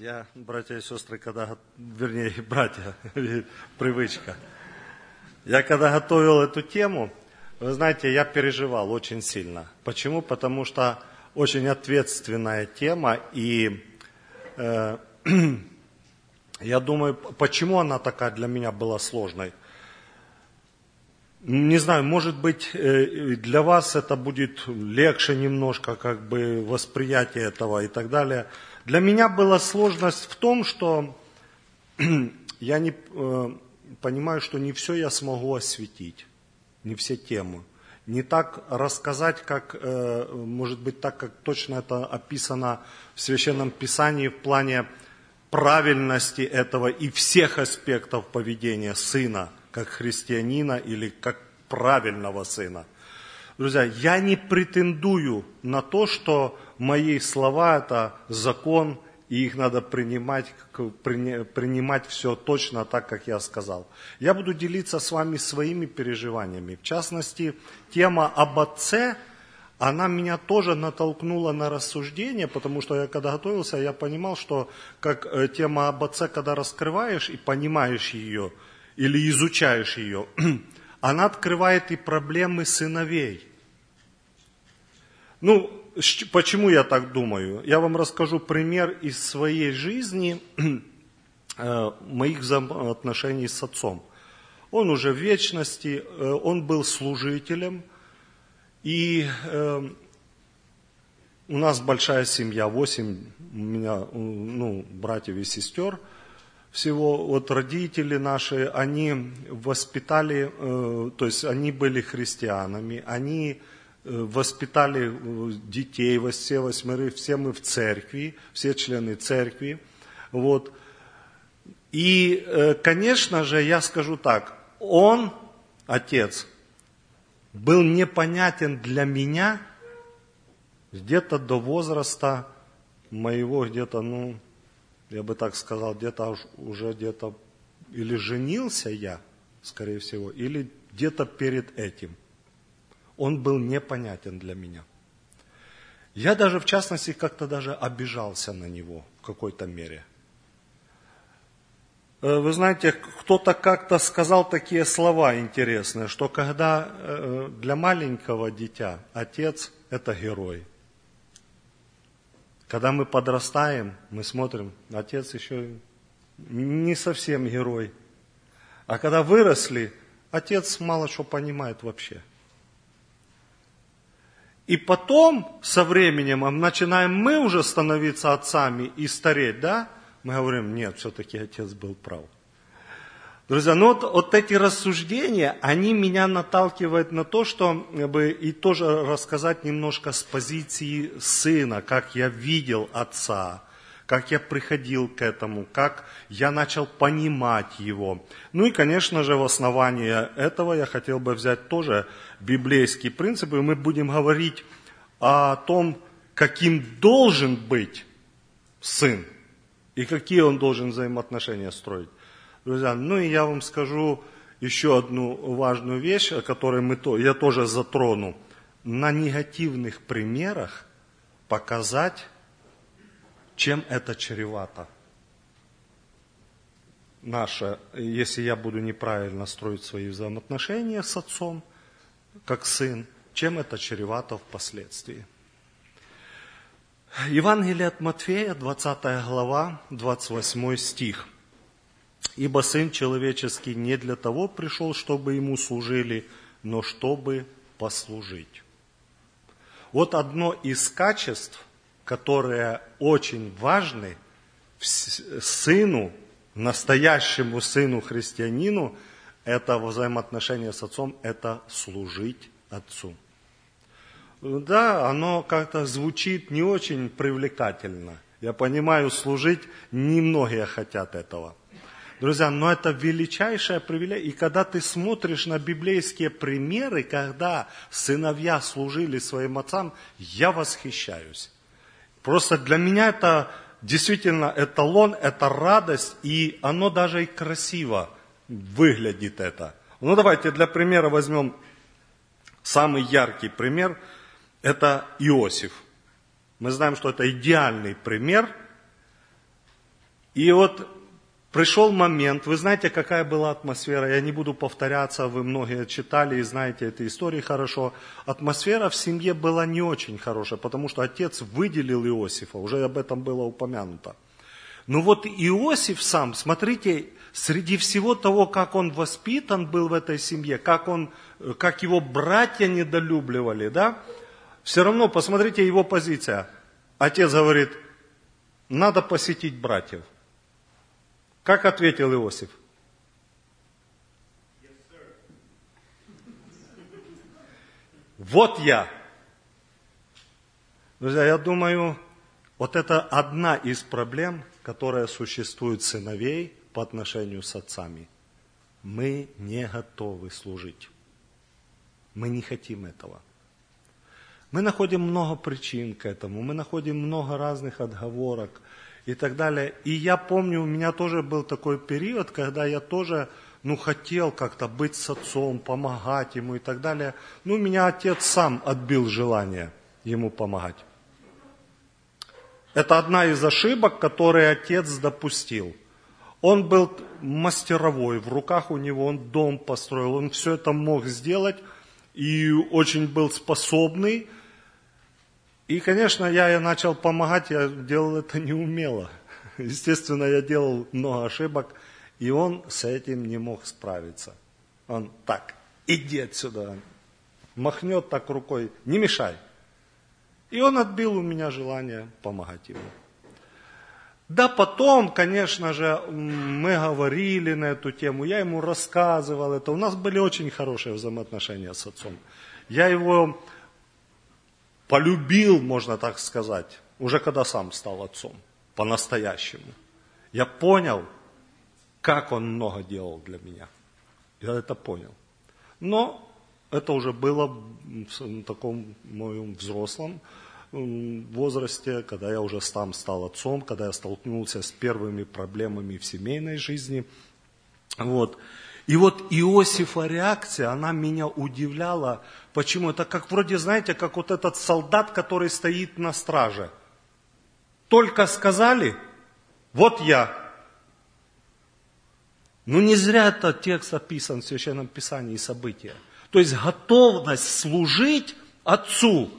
Я, братья и сестры, когда, вернее, братья, привычка. Я когда готовил эту тему, вы знаете, я переживал очень сильно. Почему? Потому что очень ответственная тема, и э, я думаю, почему она такая для меня была сложной. Не знаю, может быть, э, для вас это будет легче немножко, как бы, восприятие этого и так далее – для меня была сложность в том, что я не, э, понимаю, что не все я смогу осветить, не все темы. Не так рассказать, как, э, может быть, так, как точно это описано в Священном Писании в плане правильности этого и всех аспектов поведения сына, как христианина или как правильного сына. Друзья, я не претендую на то, что мои слова – это закон, и их надо принимать, принимать все точно так, как я сказал. Я буду делиться с вами своими переживаниями. В частности, тема об отце, она меня тоже натолкнула на рассуждение, потому что я когда готовился, я понимал, что как э, тема об отце, когда раскрываешь и понимаешь ее, или изучаешь ее, она открывает и проблемы сыновей. Ну, Почему я так думаю? Я вам расскажу пример из своей жизни, э, моих взаимоотношений с отцом. Он уже в вечности, э, он был служителем, и э, у нас большая семья, восемь у меня ну, братьев и сестер всего. Вот родители наши, они воспитали, то есть они были христианами, они воспитали э, детей, все восьмерых, все мы в церкви, все члены церкви. Вот. И, э, конечно же, я скажу так, он, отец, был непонятен для меня где-то до возраста моего, где-то, ну, я бы так сказал, где-то уже где-то, или женился я, скорее всего, или где-то перед этим – он был непонятен для меня. Я даже, в частности, как-то даже обижался на него в какой-то мере. Э, вы знаете, кто-то как-то сказал такие слова интересные, что когда э, для маленького дитя отец – это герой. Когда мы подрастаем, мы смотрим, отец еще не совсем герой. А когда выросли, отец мало что понимает вообще – и потом, со временем, начинаем мы уже становиться отцами и стареть, да? Мы говорим, нет, все-таки отец был прав. Друзья, ну вот, вот эти рассуждения, они меня наталкивают на то, чтобы и тоже рассказать немножко с позиции сына, как я видел отца, как я приходил к этому, как я начал понимать его. Ну и, конечно же, в основании этого я хотел бы взять тоже библейские принципы, мы будем говорить о том, каким должен быть сын и какие он должен взаимоотношения строить. Друзья, ну и я вам скажу еще одну важную вещь, о которой мы, я тоже затрону. На негативных примерах показать, чем это чревато. Наше, если я буду неправильно строить свои взаимоотношения с отцом – как сын, чем это чревато впоследствии. Евангелие от Матфея, 20 глава, 28 стих. «Ибо Сын Человеческий не для того пришел, чтобы Ему служили, но чтобы послужить». Вот одно из качеств, которые очень важны сыну, настоящему сыну христианину – это взаимоотношение с отцом, это служить отцу. Да, оно как-то звучит не очень привлекательно. Я понимаю, служить немногие хотят этого. Друзья, но это величайшая привилегия. И когда ты смотришь на библейские примеры, когда сыновья служили своим отцам, я восхищаюсь. Просто для меня это действительно эталон, это радость, и оно даже и красиво выглядит это. Ну давайте для примера возьмем самый яркий пример. Это Иосиф. Мы знаем, что это идеальный пример И вот пришел момент, вы знаете, какая была атмосфера, я не буду повторяться, вы многие читали и знаете эти истории хорошо. Атмосфера в семье была не очень хорошая, потому что отец выделил Иосифа, уже об этом было упомянуто. Но вот Иосиф сам, смотрите, среди всего того, как он воспитан был в этой семье, как, он, как его братья недолюбливали, да, все равно, посмотрите его позиция. Отец говорит, надо посетить братьев. Как ответил Иосиф? Вот я. Друзья, я думаю, вот это одна из проблем, которая существует сыновей по отношению с отцами. Мы не готовы служить. Мы не хотим этого. Мы находим много причин к этому, мы находим много разных отговорок и так далее. И я помню, у меня тоже был такой период, когда я тоже ну, хотел как-то быть с отцом, помогать ему и так далее. Ну, меня отец сам отбил желание ему помогать. Это одна из ошибок, которые отец допустил. Он был мастеровой, в руках у него он дом построил, он все это мог сделать и очень был способный. И, конечно, я, я начал помогать, я делал это неумело. Естественно, я делал много ошибок, и он с этим не мог справиться. Он так, иди отсюда, махнет так рукой, не мешай. И он отбил у меня желание помогать ему. Да, потом, конечно же, мы говорили на эту тему, я ему рассказывал это. У нас были очень хорошие взаимоотношения с отцом. Я его полюбил, можно так сказать, уже когда сам стал отцом, по-настоящему. Я понял, как он много делал для меня. Я это понял. Но это уже было в таком моем взрослом возрасте, когда я уже сам стал отцом, когда я столкнулся с первыми проблемами в семейной жизни. Вот. И вот Иосифа реакция, она меня удивляла. Почему? Это как вроде, знаете, как вот этот солдат, который стоит на страже. Только сказали, вот я. Ну не зря этот текст описан в Священном Писании и события. То есть готовность служить Отцу.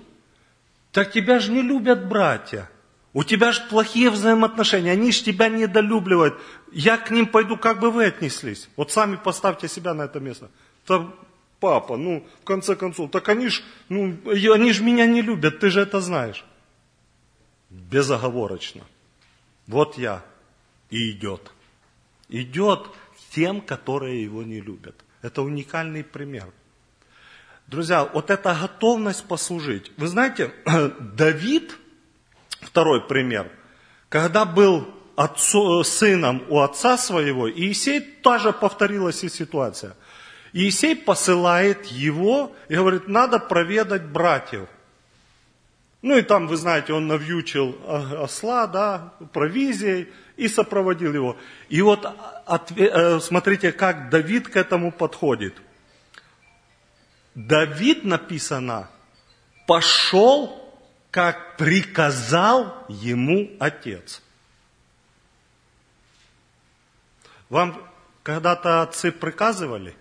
Так тебя же не любят братья. У тебя же плохие взаимоотношения, они же тебя недолюбливают. Я к ним пойду, как бы вы отнеслись. Вот сами поставьте себя на это место. Там, папа, ну, в конце концов, так они же, ну, они же меня не любят, ты же это знаешь. Безоговорочно. Вот я. И идет. Идет тем, которые его не любят. Это уникальный пример. Друзья, вот эта готовность послужить. Вы знаете, Давид, второй пример, когда был отцу, сыном у отца своего, Иисей тоже повторилась и ситуация. Иисей посылает его и говорит, надо проведать братьев. Ну и там, вы знаете, он навьючил осла, да, провизией и сопроводил его. И вот э, смотрите, как Давид к этому подходит – Давид написано, пошел, как приказал ему отец. Вам когда-то отцы приказывали?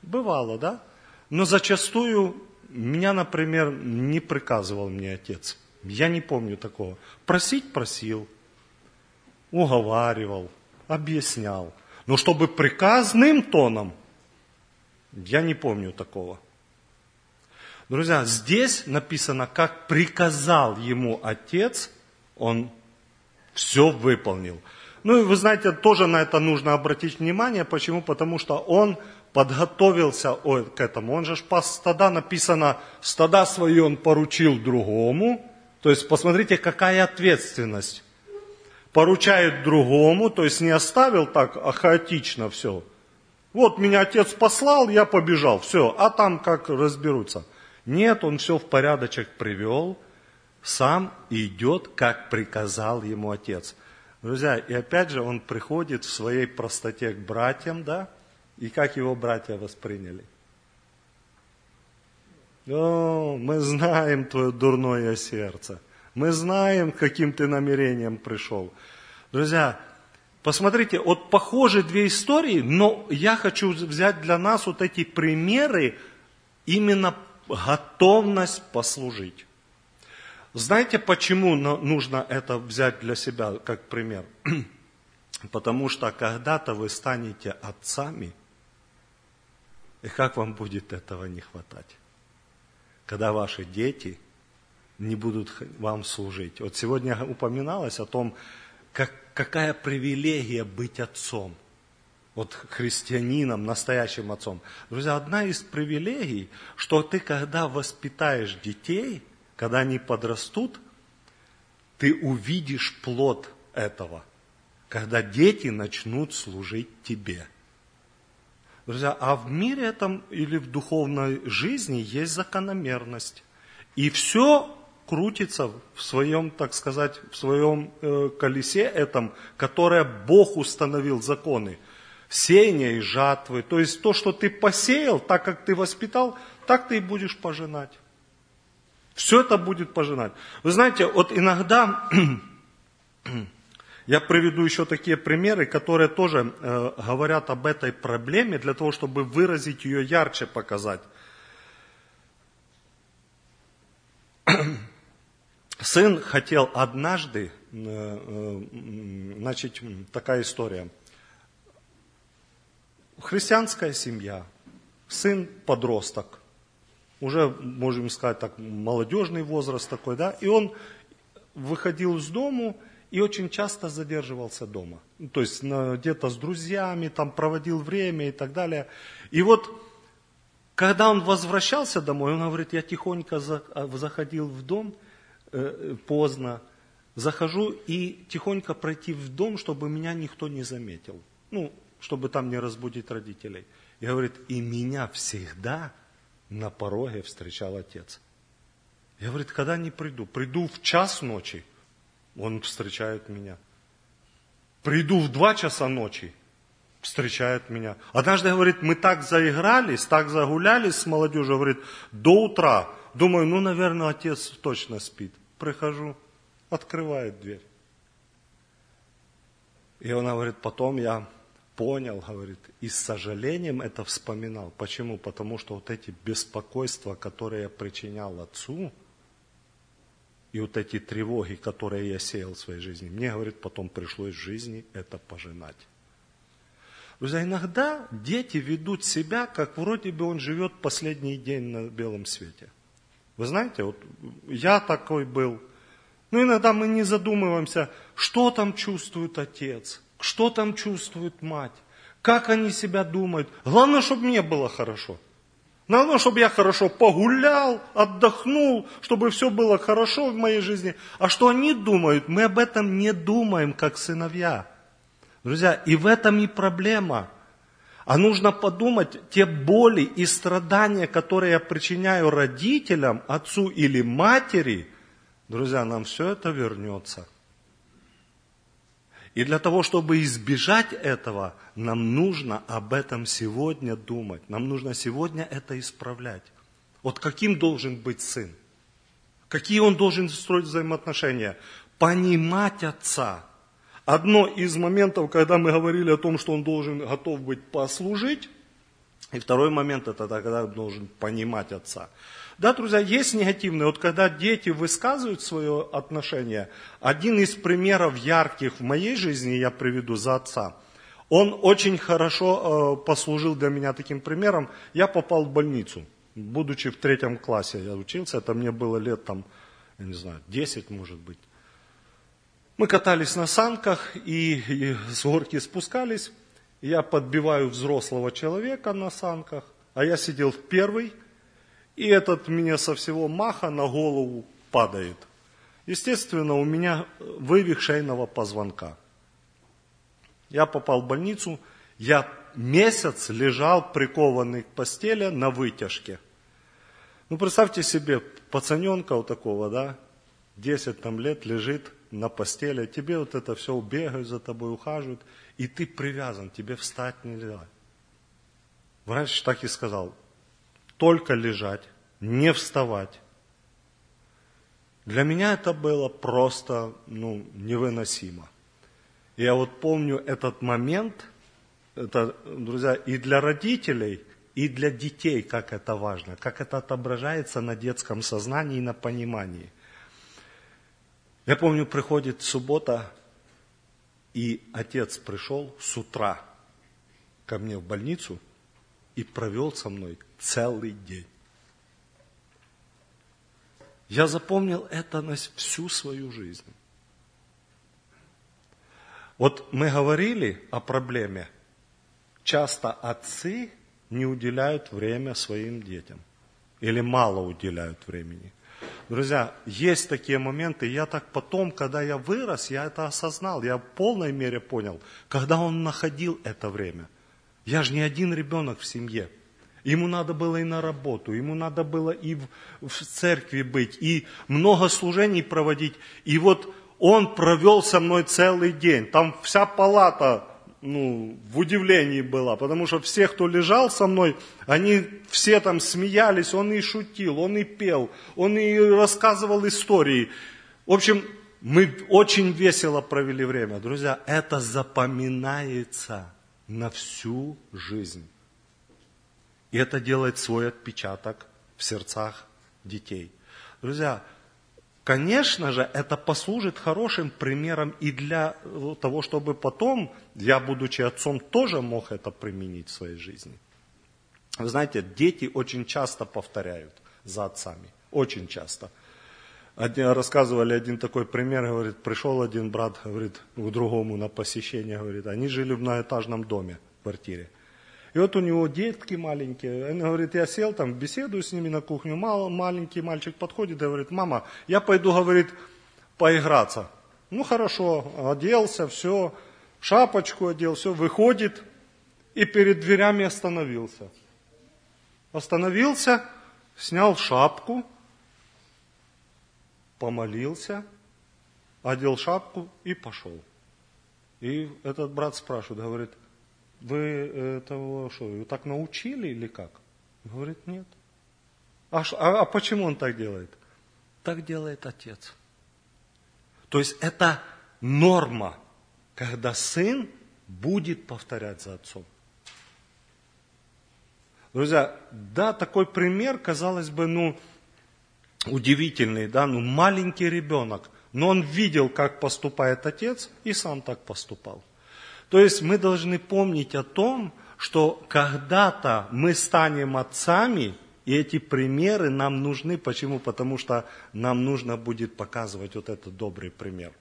Бывало, да? Но зачастую меня, например, не приказывал мне отец. Я не помню такого. Просить просил, уговаривал, объяснял. Но чтобы приказным тоном, я не помню такого. Друзья, здесь написано, как приказал ему отец, он все выполнил. Ну и вы знаете, тоже на это нужно обратить внимание. Почему? Потому что он подготовился к этому. Он же пас стада, написано, стада свои он поручил другому. То есть посмотрите, какая ответственность поручает другому, то есть не оставил так а хаотично все. Вот меня отец послал, я побежал, все, а там как разберутся. Нет, он все в порядочек привел, сам идет, как приказал ему отец. Друзья, и опять же он приходит в своей простоте к братьям, да, и как его братья восприняли. О, мы знаем твое дурное сердце. Мы знаем, каким ты намерением пришел. Друзья, посмотрите, вот похожи две истории, но я хочу взять для нас вот эти примеры, именно готовность послужить. Знаете, почему нужно это взять для себя как пример? Потому что когда-то вы станете отцами, и как вам будет этого не хватать? Когда ваши дети не будут вам служить. Вот сегодня упоминалось о том, как, какая привилегия быть отцом. Вот христианином, настоящим отцом. Друзья, одна из привилегий, что ты, когда воспитаешь детей, когда они подрастут, ты увидишь плод этого, когда дети начнут служить тебе. Друзья, а в мире этом или в духовной жизни есть закономерность. И все крутится в своем, так сказать, в своем э, колесе этом, которое Бог установил законы. Сеяния и жатвы. То есть то, что ты посеял, так как ты воспитал, так ты и будешь пожинать. Все это будет пожинать. Вы знаете, вот иногда я приведу еще такие примеры, которые тоже э, говорят об этой проблеме, для того, чтобы выразить ее ярче показать. Сын хотел однажды, э, э, значит, такая история. Христианская семья, сын подросток, уже, можем сказать так, молодежный возраст такой, да, и он выходил из дому и очень часто задерживался дома. То есть где-то с друзьями, там проводил время и так далее. И вот, когда он возвращался домой, он говорит, я тихонько а, заходил в дом, поздно, захожу и тихонько пройти в дом, чтобы меня никто не заметил. Ну, чтобы там не разбудить родителей. И говорит, и меня всегда на пороге встречал отец. Я, говорит, когда не приду? Приду в час ночи, он встречает меня. Приду в два часа ночи, встречает меня. Однажды, говорит, мы так заигрались, так загулялись с молодежью, говорит, до утра. Думаю, ну, наверное, отец точно спит. Прихожу, открывает дверь. И он говорит, потом я понял, говорит, и с сожалением это вспоминал. Почему? Потому что вот эти беспокойства, которые я причинял отцу, и вот эти тревоги, которые я сеял в своей жизни, мне, говорит, потом пришлось в жизни это пожинать. Друзья, иногда дети ведут себя, как вроде бы он живет последний день на белом свете. Вы знаете, вот я такой был. Но иногда мы не задумываемся, что там чувствует отец – что там чувствует мать, как они себя думают. Главное, чтобы мне было хорошо. Главное, чтобы я хорошо погулял, отдохнул, чтобы все было хорошо в моей жизни. А что они думают, мы об этом не думаем, как сыновья. Друзья, и в этом и проблема. А нужно подумать, те боли и страдания, которые я причиняю родителям, отцу или матери, друзья, нам все это вернется. И для того, чтобы избежать этого, нам нужно об этом сегодня думать. Нам нужно сегодня это исправлять. Вот каким должен быть сын? Какие он должен строить взаимоотношения? Понимать отца. Одно из моментов, когда мы говорили о том, что он должен готов быть послужить, и второй момент, это когда он должен понимать отца. Да, друзья, есть негативные. Вот когда дети высказывают свое отношение, один из примеров ярких в моей жизни я приведу за отца. Он очень хорошо э, послужил для меня таким примером. Я попал в больницу, будучи в третьем классе я учился, это мне было лет там, я не знаю, 10 может быть. Мы катались на санках и, с горки спускались. Я подбиваю взрослого человека на санках, а я сидел в первый и этот мне со всего маха на голову падает. Естественно, у меня вывих шейного позвонка. Я попал в больницу, я месяц лежал прикованный к постели на вытяжке. Ну, представьте себе, пацаненка вот такого, да, 10 там лет лежит на постели, тебе вот это все бегают за тобой, ухаживают, и ты привязан, тебе встать нельзя. Врач так и сказал, только лежать, не вставать. Для меня это было просто ну, невыносимо. Я вот помню этот момент, это, друзья, и для родителей, и для детей, как это важно, как это отображается на детском сознании и на понимании. Я помню, приходит суббота, и отец пришел с утра ко мне в больницу и провел со мной целый день. Я запомнил это на всю свою жизнь. Вот мы говорили о проблеме. Часто отцы не уделяют время своим детям. Или мало уделяют времени. Друзья, есть такие моменты, я так потом, когда я вырос, я это осознал, я в полной мере понял, когда он находил это время. Я же не один ребенок в семье. Ему надо было и на работу, ему надо было и в, в церкви быть, и много служений проводить. И вот он провел со мной целый день. Там вся палата ну, в удивлении была, потому что все, кто лежал со мной, они все там смеялись, он и шутил, он и пел, он и рассказывал истории. В общем, мы очень весело провели время. Друзья, это запоминается на всю жизнь. И это делает свой отпечаток в сердцах детей. Друзья, Конечно же, это послужит хорошим примером и для того, чтобы потом, я, будучи отцом, тоже мог это применить в своей жизни. Вы знаете, дети очень часто повторяют за отцами. Очень часто. Один, рассказывали один такой пример, говорит, пришел один брат, говорит, к другому на посещение, говорит, они жили в многоэтажном доме, квартире. И вот у него детки маленькие. Он говорит, я сел там, беседую с ними на кухню. Мал, маленький мальчик подходит и говорит, мама, я пойду, говорит, поиграться. Ну хорошо, оделся, все, шапочку одел, все, выходит и перед дверями остановился. Остановился, снял шапку, помолился, одел шапку и пошел. И этот брат спрашивает, говорит, вы этого что, вы так научили или как? Говорит, нет. А, а, а почему он так делает? Так делает отец. То есть это норма, когда сын будет повторять за отцом. Друзья, да, такой пример, казалось бы, ну, удивительный, да, ну, маленький ребенок, но он видел, как поступает отец, и сам так поступал. То есть мы должны помнить о том, что когда-то мы станем отцами, и эти примеры нам нужны. Почему? Потому что нам нужно будет показывать вот этот добрый пример.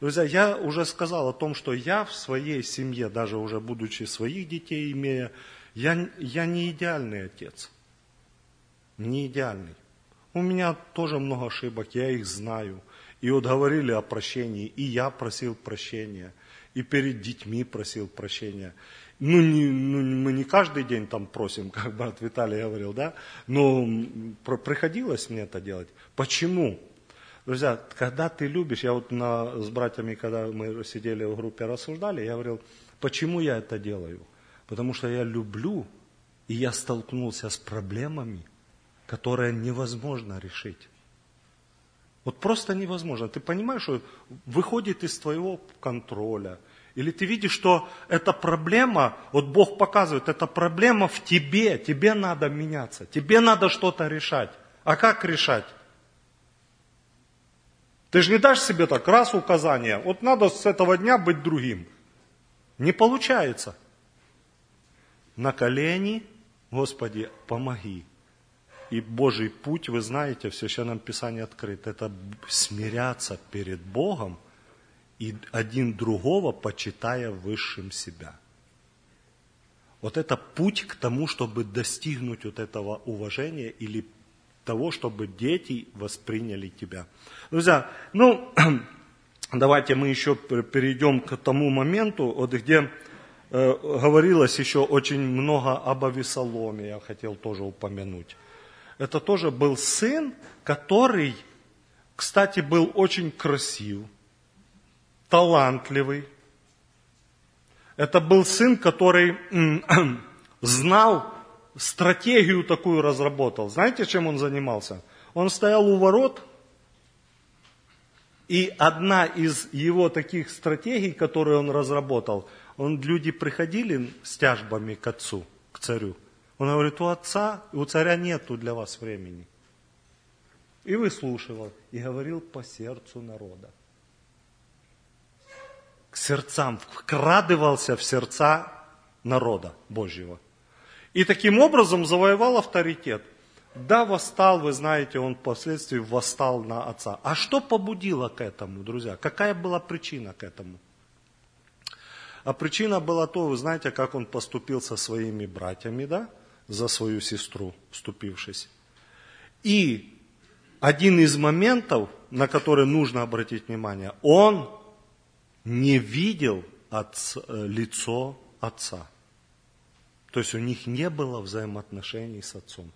Друзья, я уже сказал о том, что я в своей семье, даже уже будучи своих детей имея, я, я не идеальный отец. Не идеальный. У меня тоже много ошибок, я их знаю. И вот говорили о прощении, и я просил прощения – и перед детьми просил прощения. Ну, не, ну, мы не каждый день там просим, как брат Виталий говорил, да, но приходилось мне это делать. Почему? Друзья, когда ты любишь, я вот на, с братьями, когда мы сидели в группе, рассуждали, я говорил, почему я это делаю? Потому что я люблю, и я столкнулся с проблемами, которые невозможно решить. Вот просто невозможно. Ты понимаешь, что выходит из твоего контроля. Или ты видишь, что эта проблема, вот Бог показывает, эта проблема в тебе, тебе надо меняться, тебе надо что-то решать. А как решать? Ты же не дашь себе так раз указание, вот надо с этого дня быть другим. Не получается. На колени, Господи, помоги. И Божий путь, вы знаете, в Священном Писании открыт. Это смиряться перед Богом и один другого почитая высшим себя. Вот это путь к тому, чтобы достигнуть вот этого уважения или того, чтобы дети восприняли тебя. Друзья, ну, давайте мы еще перейдем к тому моменту, вот где э, говорилось еще очень много об Авесоломе, я хотел тоже упомянуть это тоже был сын, который, кстати, был очень красив, талантливый. Это был сын, который знал, стратегию такую разработал. Знаете, чем он занимался? Он стоял у ворот И одна из его таких стратегий, которые он разработал, он, люди приходили с тяжбами к отцу, к царю. Он говорит, у отца, у царя нету для вас времени. И выслушивал, и говорил по сердцу народа. К сердцам, вкрадывался в сердца народа Божьего. И таким образом завоевал авторитет. Да, восстал, вы знаете, он впоследствии восстал на отца. А что побудило к этому, друзья? Какая была причина к этому? А причина была то, вы знаете, как он поступил со своими братьями, да, за свою сестру, вступившись. И один из моментов, на который нужно обратить внимание, он не видел отца, лицо отца. То есть у них не было взаимоотношений с отцом.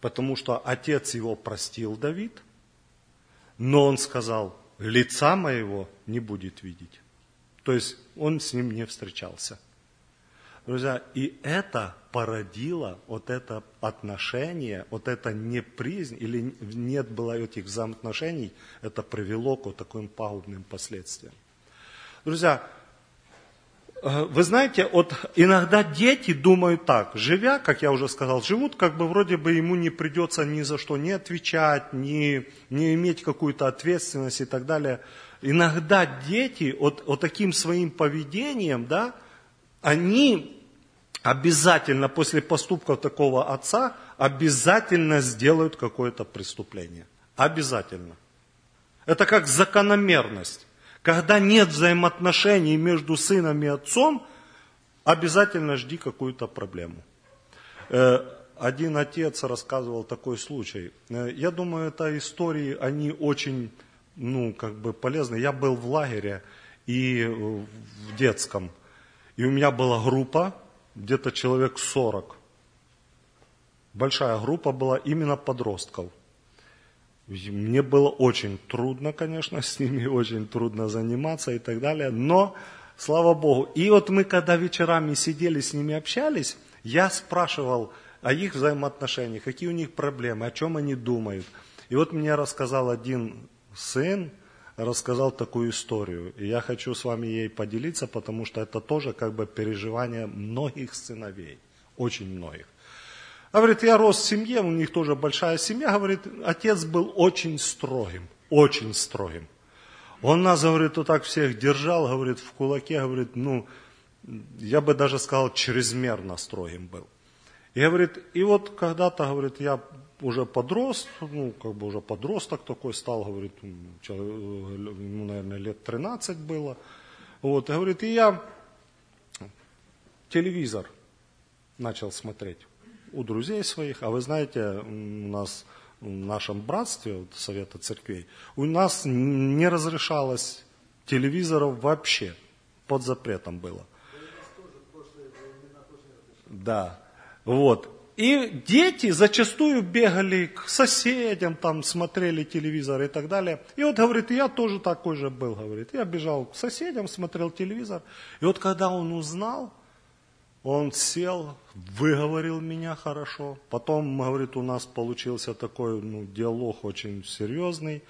Потому что отец его простил Давид, но он сказал, лица моего не будет видеть. То есть он с ним не встречался. Друзья, и это породило вот это отношение, вот это непризнь, или нет было этих взаимоотношений, это привело к вот таким пагубным последствиям. Друзья, э, вы знаете, вот иногда дети думают так, живя, как я уже сказал, живут, как бы вроде бы ему не придется ни за что не отвечать, не, не иметь какую-то ответственность и так далее. Иногда дети вот, вот таким своим поведением, да, они обязательно после поступков такого отца обязательно сделают какое-то преступление. Обязательно. Это как закономерность. Когда нет взаимоотношений между сыном и отцом, обязательно жди какую-то проблему. Э, один отец рассказывал такой случай. Э, я думаю, это истории, они очень, ну, как бы полезны. Я был в лагере и в детском. И у меня была группа, где-то человек 40. Большая группа была именно подростков. Мне было очень трудно, конечно, с ними очень трудно заниматься и так далее, но слава Богу. И вот мы, когда вечерами сидели с ними общались, я спрашивал о их взаимоотношениях, какие у них проблемы, о чем они думают. И вот мне рассказал один сын, рассказал такую историю. И я хочу с вами ей поделиться, потому что это тоже как бы переживание многих сыновей, очень многих. Говорит, я рос в семье, у них тоже большая семья. Говорит, отец был очень строгим, очень строгим. Он нас, говорит, вот так всех держал, говорит, в кулаке, говорит, ну, я бы даже сказал, чрезмерно строгим был. И говорит, и вот когда-то, говорит, я уже подрос, ну, как бы уже подросток такой стал, говорит, ему, наверное, лет 13 было. Вот, и говорит, и я телевизор начал смотреть у друзей своих, а вы знаете, у нас в нашем братстве, вот, Совета церквей, у нас не разрешалось телевизоров вообще, под запретом было. Да, вот. И дети зачастую бегали к соседям, там смотрели телевизор и так далее. И вот, говорит, я тоже такой же был, говорит. Я бежал к соседям, смотрел телевизор. И вот когда он узнал, он сел, выговорил меня хорошо. Потом, говорит, у нас получился такой ну, диалог очень серьезный.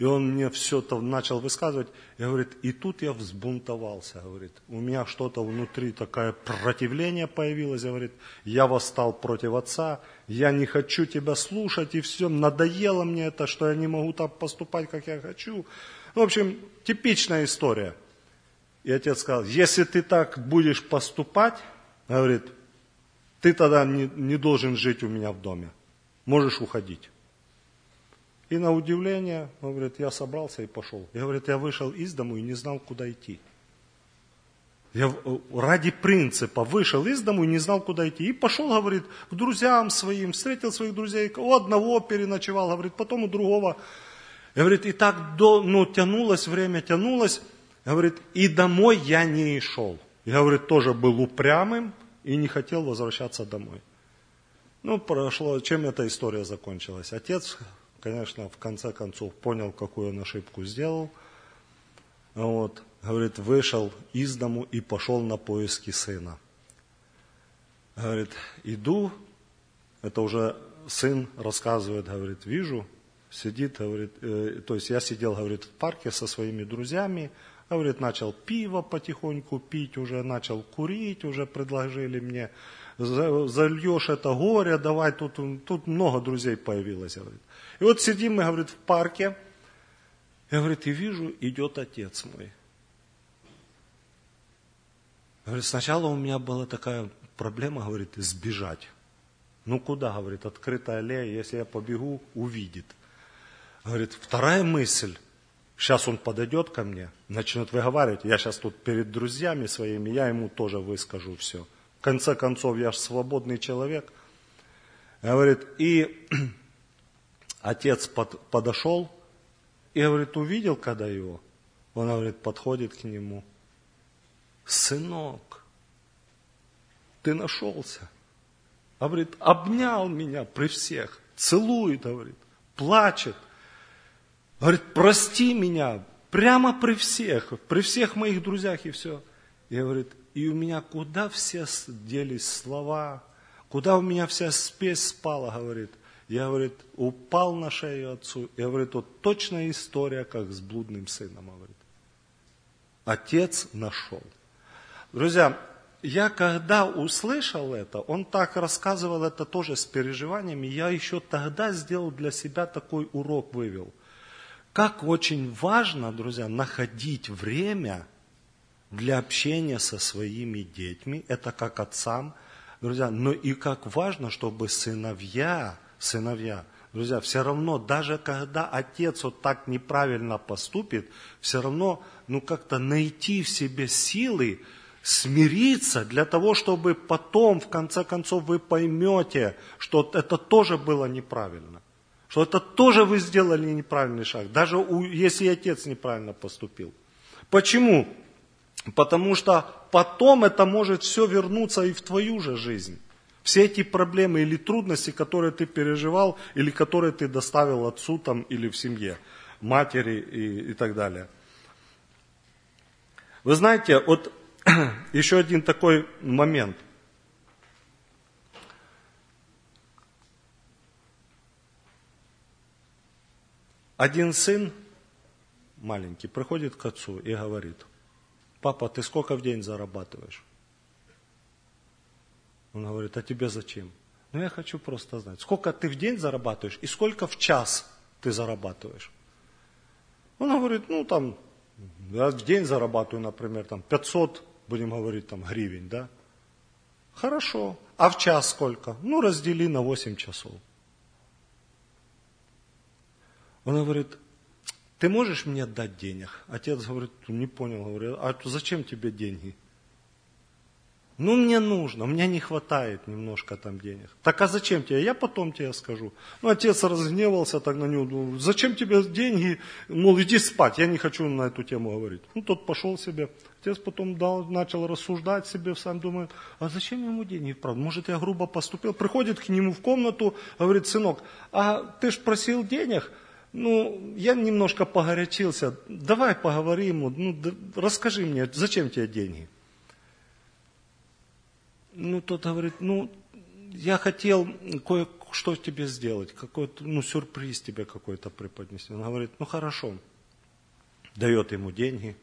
И он мне все это начал высказывать. И говорит, и тут я взбунтовался, говорит. У меня что-то внутри такое противление появилось, говорит. Я восстал против отца, я не хочу тебя слушать, и все, надоело мне это, что я не могу так поступать, как я хочу. В общем, типичная история. И отец сказал, если ты так будешь поступать, говорит, ты тогда не, не должен жить у меня в доме. Можешь уходить. И на удивление, он говорит, я собрался и пошел. Я, говорит, я вышел из дому и не знал, куда идти. Я ради принципа вышел из дому и не знал, куда идти. И пошел, говорит, к друзьям своим, встретил своих друзей, у одного переночевал, говорит, потом у другого. Я, говорит, и так до, ну, тянулось время, тянулось. Говорит, и домой я не шел. Я, говорит, тоже был упрямым и не хотел возвращаться домой. Ну, прошло, чем эта история закончилась? Отец конечно, в конце концов понял, какую он ошибку сделал. Вот, говорит, вышел из дому и пошел на поиски сына. Говорит, иду, это уже сын рассказывает, говорит, вижу, сидит, говорит, э, то есть я сидел, говорит, в парке со своими друзьями, говорит, начал пиво потихоньку пить, уже начал курить, уже предложили мне, зальешь это горе, давай, тут, тут много друзей появилось, говорит. И вот сидим мы, говорит, в парке, я, говорит, и вижу, идет отец мой. Говорит, сначала у меня была такая проблема, говорит, сбежать. Ну куда, говорит, открытая аллея, если я побегу, увидит. Говорит, вторая мысль, сейчас он подойдет ко мне, начнет выговаривать, я сейчас тут перед друзьями своими, я ему тоже выскажу все. В конце концов, я же свободный человек. Говорит, и отец под, подошел, и, говорит, увидел, когда его, он, говорит, подходит к нему. Сынок, ты нашелся. Говорит, обнял меня при всех, целует, говорит, плачет. Говорит, прости меня, прямо при всех, при всех моих друзьях и все. И говорит, и у меня куда все делись слова, куда у меня вся спесь спала, говорит. Я, говорит, упал на шею отцу. И говорит, вот точная история, как с блудным сыном, говорит. Отец нашел. Друзья, я когда услышал это, он так рассказывал это тоже с переживаниями, я еще тогда сделал для себя такой урок, вывел. Как очень важно, друзья, находить время для общения со своими детьми, это как отцам, друзья, но и как важно, чтобы сыновья сыновья. Друзья, все равно, даже когда отец вот так неправильно поступит, все равно, ну как-то найти в себе силы, смириться для того, чтобы потом, в конце концов, вы поймете, что это тоже было неправильно. Что это тоже вы сделали неправильный шаг, даже у, если отец неправильно поступил. Почему? Потому что потом это может все вернуться и в твою же жизнь. Все эти проблемы или трудности, которые ты переживал, или которые ты доставил отцу там, или в семье, матери и, и так далее. Вы знаете, вот еще один такой момент. Один сын маленький приходит к отцу и говорит, папа, ты сколько в день зарабатываешь? Он говорит, а тебе зачем? Ну, я хочу просто знать, сколько ты в день зарабатываешь и сколько в час ты зарабатываешь. Он говорит, ну, там, я в день зарабатываю, например, там, 500, будем говорить, там, гривен, да? Хорошо. А в час сколько? Ну, раздели на 8 часов. Он говорит, ты можешь мне дать денег? Отец говорит, не понял, говорит, а зачем тебе деньги? Ну, мне нужно, мне не хватает немножко там денег. Так а зачем тебе? Я потом тебе скажу. Ну, отец разгневался так на него, ну, зачем тебе деньги? Мол, иди спать, я не хочу на эту тему говорить. Ну, тот пошел себе. Отец потом дал, начал рассуждать себе, сам думает, а зачем ему деньги? Правда, может, я грубо поступил? Приходит к нему в комнату, говорит, сынок, а ты ж просил денег? Ну, я немножко погорячился, давай поговорим, ну, расскажи мне, зачем тебе деньги? Ну, тот говорит, ну, я хотел кое-что тебе сделать, какой-то, ну, сюрприз тебе какой-то преподнести. Он говорит, ну, хорошо. Дает ему деньги,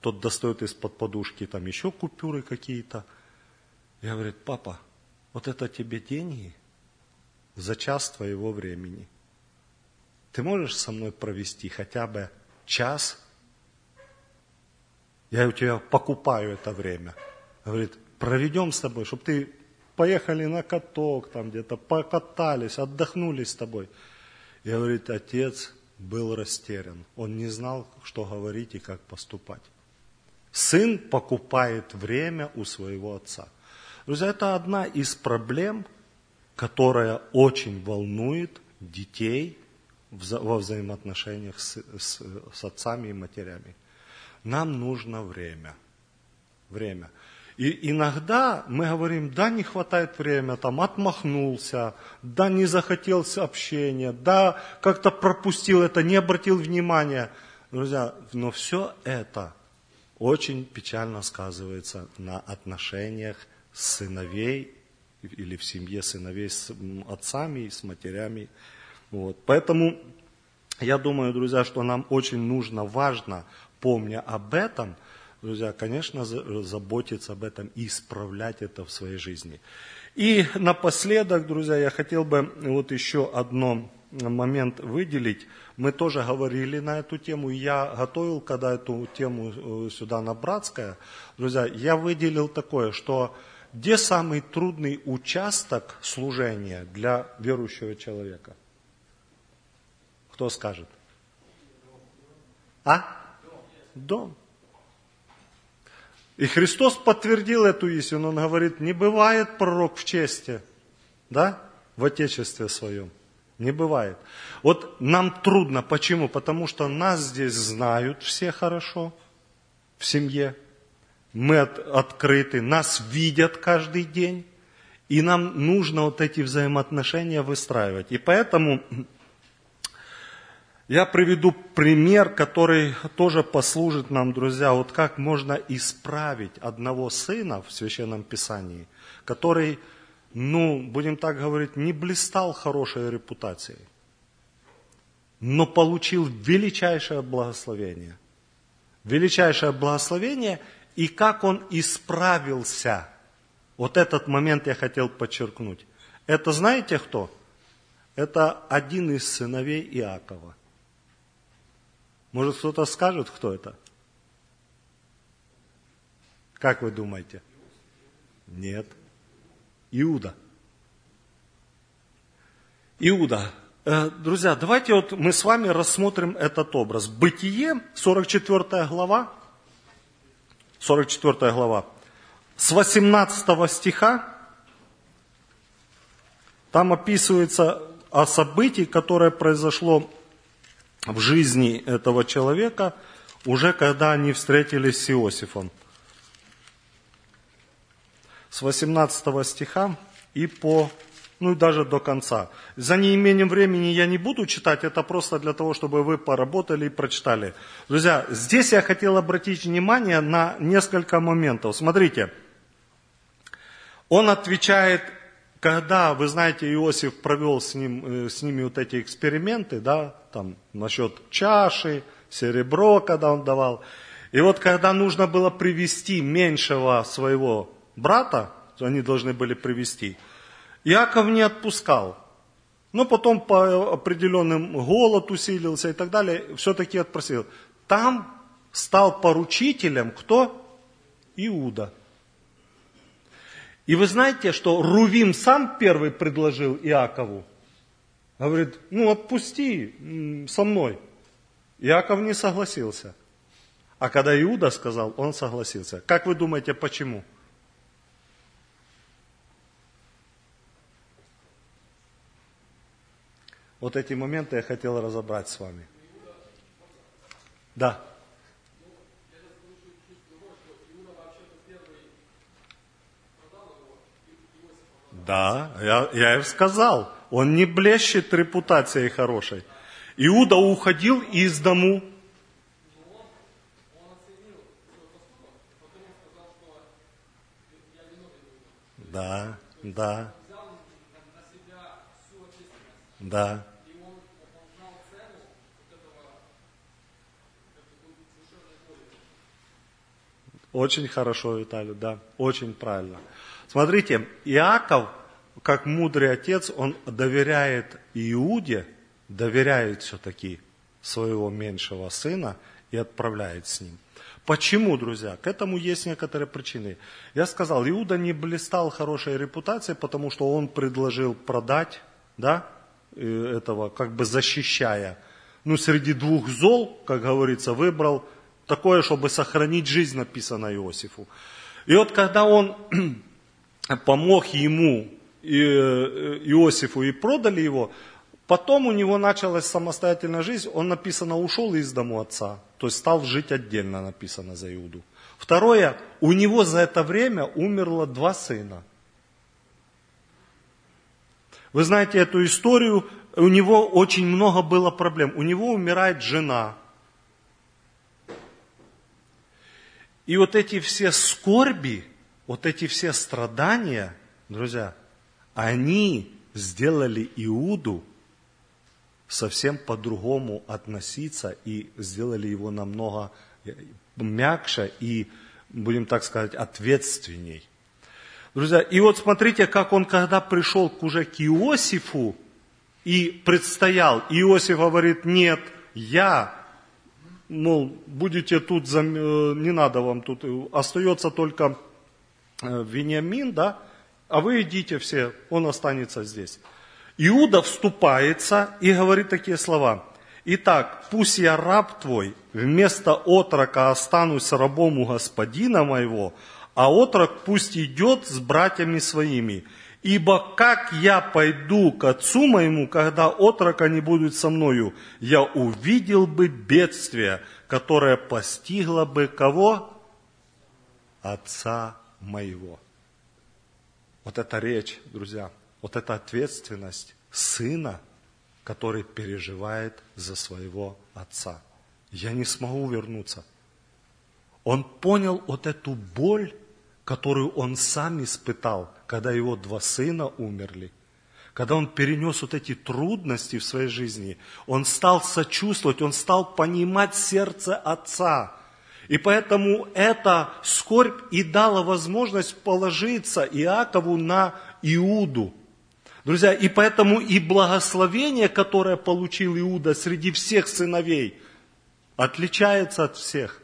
тот достает из-под подушки там еще купюры какие-то. Я говорит, папа, вот это тебе деньги за час твоего времени. Ты можешь со мной провести хотя бы час? Я у тебя покупаю это время. Говорит, проведем с тобой, чтобы ты поехали на каток там где-то, покатались, отдохнули с тобой. И говорит, отец был растерян. Он не знал, что говорить и как поступать. Сын покупает время у своего отца. Друзья, это одна из проблем, которая очень волнует детей во взаимоотношениях с, с, с отцами и матерями. Нам нужно время. Время. И иногда мы говорим, да, не хватает времени, там, отмахнулся, да, не захотел общения, да, как-то пропустил это, не обратил внимания. Друзья, но все это очень печально сказывается на отношениях сыновей или в семье сыновей с отцами и с матерями. Вот. Поэтому я думаю, друзья, что нам очень нужно, важно, помня об этом, друзья, конечно, заботиться об этом и исправлять это в своей жизни. И напоследок, друзья, я хотел бы вот еще одно момент выделить. Мы тоже говорили на эту тему, я готовил, когда эту тему э, сюда на Братское, друзья, я выделил такое, что где самый трудный участок служения для верующего человека? Кто скажет? А? Дом. И Христос подтвердил эту истину. Он говорит, не бывает пророк в чести, да, в Отечестве своем. Не бывает. Вот нам трудно. Почему? Потому что нас здесь знают все хорошо в семье. Мы от, открыты, нас видят каждый день. И нам нужно вот эти взаимоотношения выстраивать. И поэтому я приведу пример, который тоже послужит нам, друзья, вот как можно исправить одного сына в Священном Писании, который ну, будем так говорить, не блистал хорошей репутацией, но получил величайшее благословение. Величайшее благословение, и как он исправился. Вот этот момент я хотел подчеркнуть. Это знаете кто? Это один из сыновей Иакова. Может, кто-то скажет, кто это? Как вы думаете? Нет. Иуда. Иуда. Э, друзья, давайте вот мы с вами рассмотрим этот образ. Бытие, 44 глава, 44 глава, с 18 стиха, там описывается о событии, которое произошло в жизни этого человека, уже когда они встретились с Иосифом с 18 стиха и по, ну и даже до конца. За неимением времени я не буду читать, это просто для того, чтобы вы поработали и прочитали. Друзья, здесь я хотел обратить внимание на несколько моментов. Смотрите, он отвечает, когда, вы знаете, Иосиф провел с, ним, э, с ними вот эти эксперименты, да, там насчет чаши, серебро, когда он давал. И вот когда нужно было привести меньшего своего брата, они должны были привести, Иаков не отпускал. Но потом по определенным голод усилился и так далее, все-таки отпросил. Там стал поручителем кто? Иуда. И вы знаете, что Рувим сам первый предложил Иакову. Говорит, ну отпусти со мной. Иаков не согласился. А когда Иуда сказал, он согласился. Как вы думаете, почему? Вот эти моменты я хотел разобрать с вами. Да. Да, я, я им сказал, он не блещет репутацией хорошей. Иуда уходил из дому. Да, да. Да. Очень хорошо, Виталий, да, очень правильно. Смотрите, Иаков, как мудрый отец, он доверяет Иуде, доверяет все-таки своего меньшего сына и отправляет с ним. Почему, друзья? К этому есть некоторые причины. Я сказал, Иуда не блистал хорошей репутацией, потому что он предложил продать, да, э, этого, как бы защищая. Ну, среди двух зол, как говорится, выбрал такое, чтобы сохранить жизнь, написано Иосифу. И вот когда он помог ему, э, Иосифу, и продали его, потом у него началась самостоятельная жизнь, он, написано, ушел из дому отца, то есть стал жить отдельно, написано за Иуду. Второе, у него за это время умерло два сына. Вы знаете эту историю, у него очень много было проблем. У него умирает жена, И вот эти все скорби, вот эти все страдания, друзья, они сделали Иуду совсем по-другому относиться и сделали его намного мягче и, будем так сказать, ответственней. Друзья, и вот смотрите, как он, когда пришел уже к Иосифу и предстоял, Иосиф говорит, нет, я, мол, будете тут, э, не надо вам тут, остается только э, Вениамин, да, а вы идите все, он останется здесь. Иуда вступается и говорит такие слова. Итак, пусть я раб твой, вместо отрока останусь рабом у господина моего, а отрок пусть идет с братьями своими. Ибо как я пойду к отцу моему, когда отрока не будет со мною, я увидел бы бедствие, которое постигло бы кого? Отца моего. Вот эта речь, друзья, вот эта ответственность сына, который переживает за своего отца. Я не смогу вернуться. Он понял вот эту боль, которую он сам испытал, когда его два сына умерли. Когда он перенес вот эти трудности в своей жизни, он стал сочувствовать, он стал понимать сердце отца. И поэтому эта скорбь и дала возможность положиться Иакову на Иуду. Друзья, и поэтому и благословение, которое получил Иуда среди всех сыновей, отличается от всех.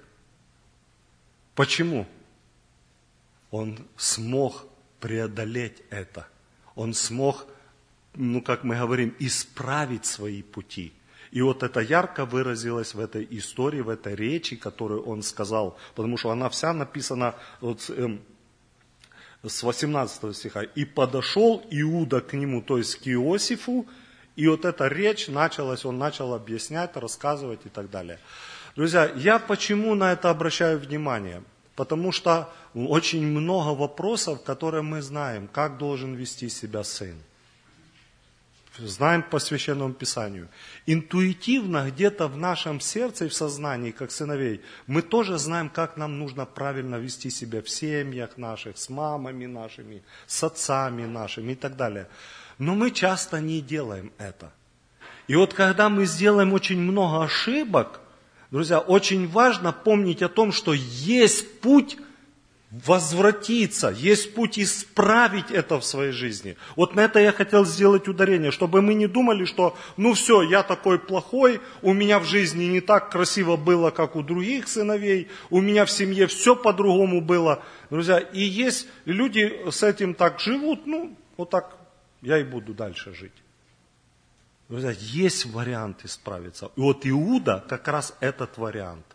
Почему? Он смог преодолеть это. Он смог, ну как мы говорим, исправить свои пути. И вот это ярко выразилось в этой истории, в этой речи, которую он сказал, потому что она вся написана вот, эм, с 18 стиха. «И подошел Иуда к нему, то есть к Иосифу, и вот эта речь началась, он начал объяснять, рассказывать и так далее. Друзья, я почему на это обращаю внимание? Потому что очень много вопросов, которые мы знаем, как должен вести себя сын. Знаем по Священному Писанию. Интуитивно где-то в нашем сердце и в сознании, как сыновей, мы тоже знаем, как нам нужно правильно вести себя в семьях наших, с мамами нашими, с отцами нашими и так далее. Но мы часто не делаем это. И вот когда мы сделаем очень много ошибок, друзья, очень важно помнить о том, что есть путь возвратиться, есть путь исправить это в своей жизни. Вот на это я хотел сделать ударение, чтобы мы не думали, что ну все, я такой плохой, у меня в жизни не так красиво было, как у других сыновей, у меня в семье все по-другому было. Друзья, и есть люди с этим так живут, ну вот так я и буду дальше жить. Друзья, есть вариант исправиться. И вот Иуда как раз этот вариант.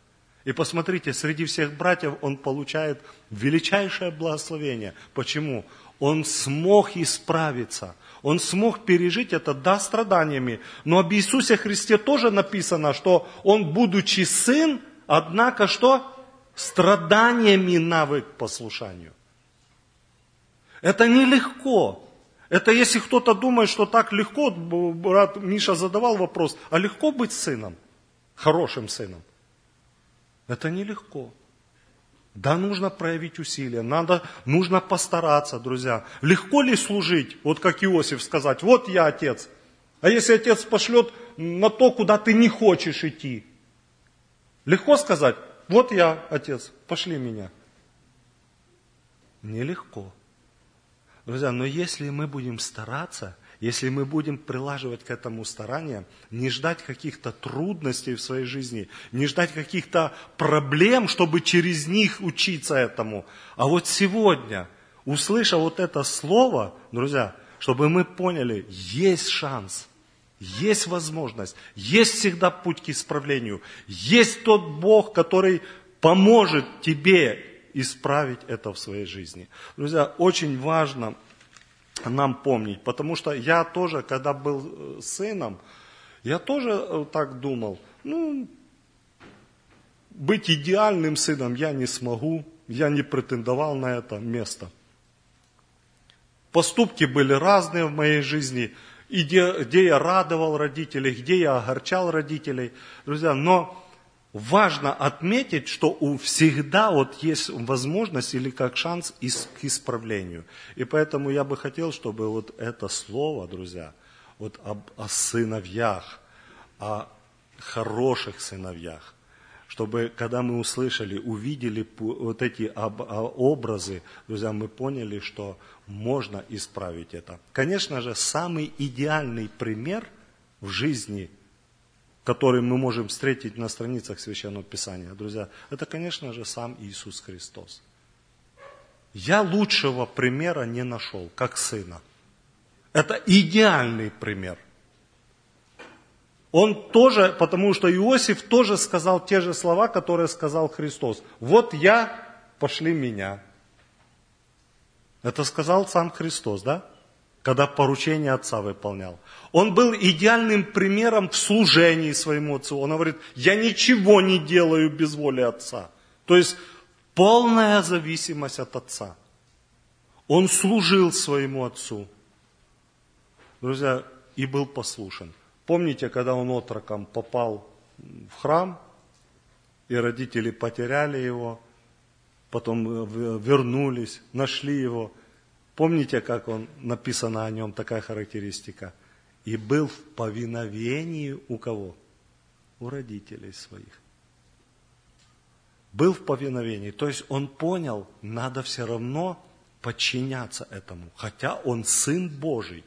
И посмотрите, среди всех братьев он получает величайшее благословение. Почему? Он смог исправиться. Он смог пережить это, да, страданиями. Но об Иисусе Христе тоже написано, что он, будучи сын, однако что? Страданиями навык послушанию. Это нелегко. Это если кто-то думает, что так легко, брат Миша задавал вопрос, а легко быть сыном, хорошим сыном? Это нелегко. Да, нужно проявить усилия, надо, нужно постараться, друзья. Легко ли служить, вот как Иосиф сказать, вот я отец. А если отец пошлет на то, куда ты не хочешь идти? Легко сказать, вот я отец, пошли меня. Нелегко. Друзья, но если мы будем стараться, если мы будем прилаживать к этому старания, не ждать каких-то трудностей в своей жизни, не ждать каких-то проблем, чтобы через них учиться этому, а вот сегодня, услышав вот это слово, друзья, чтобы мы поняли, есть шанс, есть возможность, есть всегда путь к исправлению, есть тот Бог, который поможет тебе исправить это в своей жизни. Друзья, очень важно нам помнить. Потому что я тоже, когда был э, сыном, я тоже э, так думал, ну, быть идеальным сыном я не смогу, я не претендовал на это место. Поступки были разные в моей жизни, и где, где я радовал родителей, где я огорчал родителей, друзья, но важно отметить, что у всегда вот есть возможность или как шанс к исправлению. И поэтому я бы хотел, чтобы вот это слово, друзья, вот об, о сыновьях, о хороших сыновьях. Чтобы, когда мы услышали, увидели вот эти а, образы, друзья, мы поняли, что можно исправить это. Конечно же, самый идеальный пример в жизни, который мы можем встретить на страницах Священного Писания, друзья, это, конечно же, сам Иисус Христос. Я лучшего примера не нашел, как сына. Это идеальный пример – он тоже, потому что Иосиф тоже сказал те же слова, которые сказал Христос. Вот я, пошли меня. Это сказал сам Христос, да? Когда поручение отца выполнял. Он был идеальным примером в служении своему отцу. Он говорит, я ничего не делаю без воли отца. То есть полная зависимость от отца. Он служил своему отцу. Друзья, и был послушен. Помните, когда он отроком попал в храм, и родители потеряли его, потом вернулись, нашли его. Помните, как он написано о нем, такая характеристика? И был в повиновении у кого? У родителей своих. Был в повиновении. То есть он понял, надо все равно подчиняться этому. Хотя он сын Божий.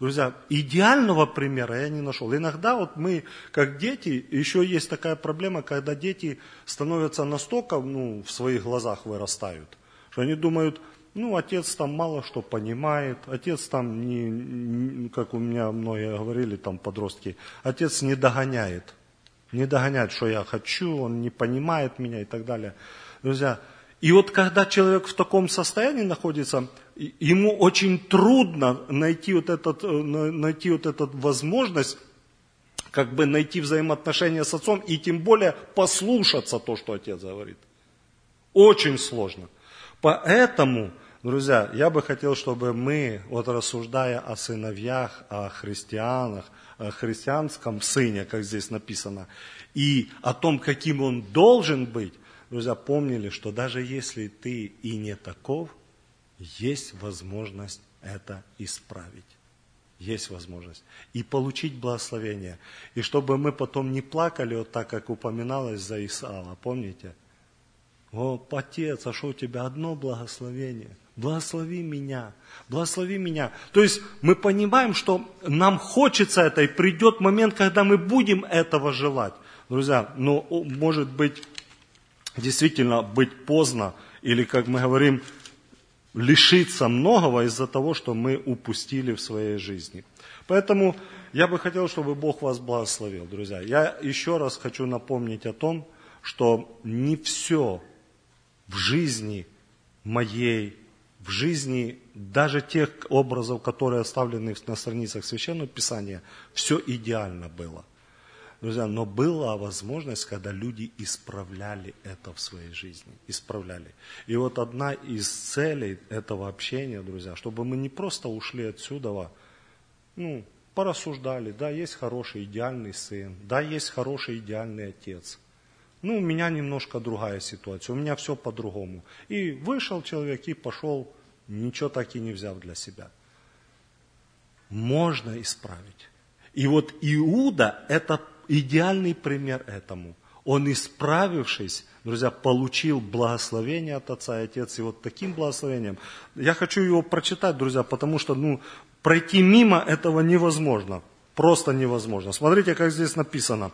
Друзья, идеального примера я не нашел. Иногда вот мы, как дети, еще есть такая проблема, когда дети становятся настолько ну, в своих глазах вырастают, что они думают, ну, отец там мало что понимает, отец там не, как у меня многие говорили, там подростки, отец не догоняет, не догоняет, что я хочу, он не понимает меня и так далее. Друзья, и вот когда человек в таком состоянии находится, ему очень трудно найти вот, этот, э, найти вот эту возможность, как бы найти взаимоотношения с отцом и тем более послушаться то, что отец говорит. Очень сложно. Поэтому, друзья, я бы хотел, чтобы мы, вот рассуждая о сыновьях, о христианах, о христианском сыне, как здесь написано, и о том, каким он должен быть, друзья, помнили, что даже если ты и не таков, есть возможность это исправить. Есть возможность. И получить благословение. И чтобы мы потом не плакали, вот так, как упоминалось за Исаава, помните? О, отец, а что у тебя одно благословение? Благослови меня, благослови меня. То есть мы понимаем, что нам хочется это, и придет момент, когда мы будем этого желать. Друзья, но может быть действительно быть поздно, или, как мы говорим, лишиться многого из-за того, что мы упустили в своей жизни. Поэтому я бы хотел, чтобы Бог вас благословил, друзья. Я еще раз хочу напомнить о том, что не все в жизни моей, в жизни даже тех образов, которые оставлены на страницах Священного Писания, все идеально было. Друзья, но была возможность, когда люди исправляли это в своей жизни. Исправляли. И вот одна из целей этого общения, друзья, чтобы мы не просто ушли отсюда, ну, порассуждали, да, есть хороший идеальный сын, да, есть хороший идеальный отец. Ну, у меня немножко другая ситуация, у меня все по-другому. И вышел человек и пошел, ничего так и не взяв для себя. Можно исправить. И вот Иуда – это идеальный пример этому. Он, исправившись, друзья, получил благословение от Отца и Отец. И вот таким благословением, я хочу его прочитать, друзья, потому что ну, пройти мимо этого невозможно. Просто невозможно. Смотрите, как здесь написано.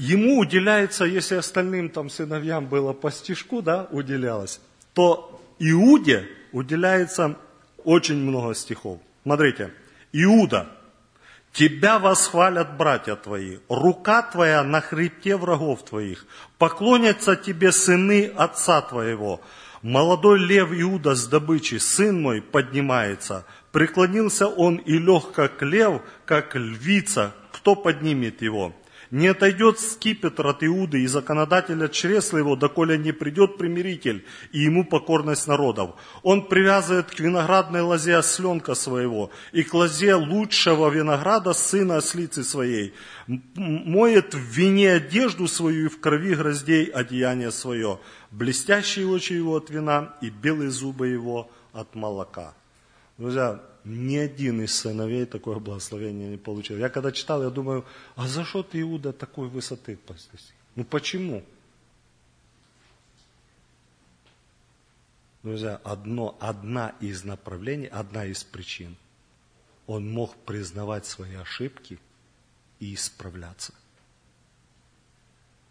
Ему уделяется, если остальным там сыновьям было по стишку, да, уделялось, то Иуде уделяется очень много стихов. Смотрите, Иуда, тебя восхвалят братья твои, рука твоя на хребте врагов твоих, поклонятся тебе сыны отца твоего. Молодой лев Иуда с добычи, сын мой, поднимается. Преклонился он и лег, как лев, как львица, кто поднимет его? Не отойдет скипетр от Иуды и законодатель от чресла его, доколе не придет примиритель и ему покорность народов. Он привязывает к виноградной лозе осленка своего и к лозе лучшего винограда сына ослицы своей. Моет в вине одежду свою и в крови гроздей одеяние свое. Блестящие очи его от вина и белые зубы его от молока. Друзья, ни один из сыновей такое благословение не получил. Я когда читал, я думаю, а за что ты, Иуда, такой высоты постиг? Ну почему? Друзья, одно, одна из направлений, одна из причин. Он мог признавать свои ошибки и исправляться.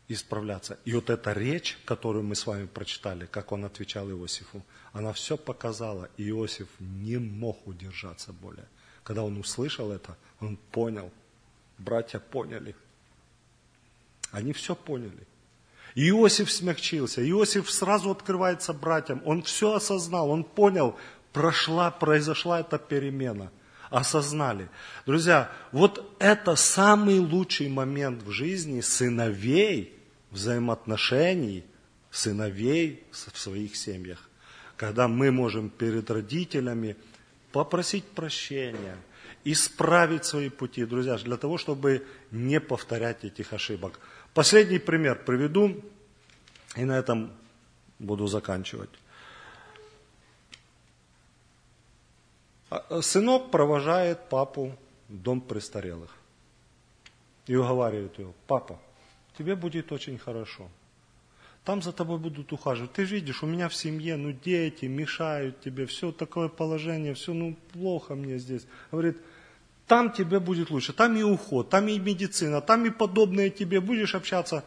Исправляться. И вот эта речь, которую мы с вами прочитали, как он отвечал Иосифу, она все показала, и Иосиф не мог удержаться более. Когда он услышал это, он понял, братья поняли. Они все поняли. Иосиф смягчился, Иосиф сразу открывается братьям, он все осознал, он понял, прошла, произошла эта перемена. Осознали. Друзья, вот это самый лучший момент в жизни сыновей, взаимоотношений сыновей в своих семьях когда мы можем перед родителями попросить прощения, исправить свои пути, друзья, для того, чтобы не повторять этих ошибок. Последний пример приведу, и на этом буду заканчивать. А, сынок провожает папу в дом престарелых и уговаривает его, папа, тебе будет очень хорошо – там за тобой будут ухаживать. Ты видишь, у меня в семье, ну, дети мешают тебе, все такое положение, все, ну, плохо мне здесь. Говорит, там тебе будет лучше, там и уход, там и медицина, там и подобное тебе, будешь общаться.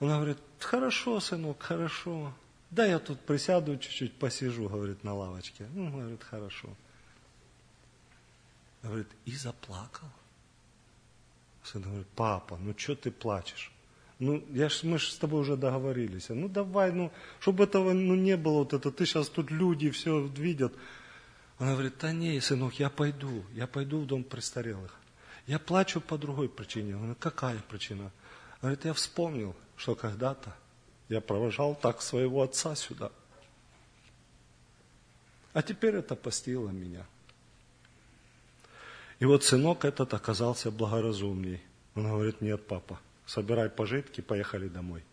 Он говорит, хорошо, сынок, хорошо. Да, я тут присяду, чуть-чуть посижу, говорит, на лавочке. Ну, говорит, хорошо. Говорит, и заплакал. Сын говорит, папа, ну что ты плачешь? Ну, я ж, мы же с тобой уже договорились. Ну, давай, ну, чтобы этого ну, не было, вот это, ты сейчас тут люди все видят. Она говорит, да не, сынок, я пойду, я пойду в дом престарелых. Я плачу по другой причине. Она какая причина? Говорит, я вспомнил, что когда-то я провожал так своего отца сюда. А теперь это постило меня. И вот сынок этот оказался благоразумней. Он говорит, нет, папа, собирай пожитки, поехали домой.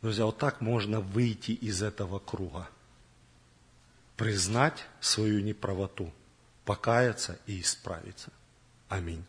Друзья, вот так можно выйти из этого круга. Признать свою неправоту, покаяться и исправиться. Аминь.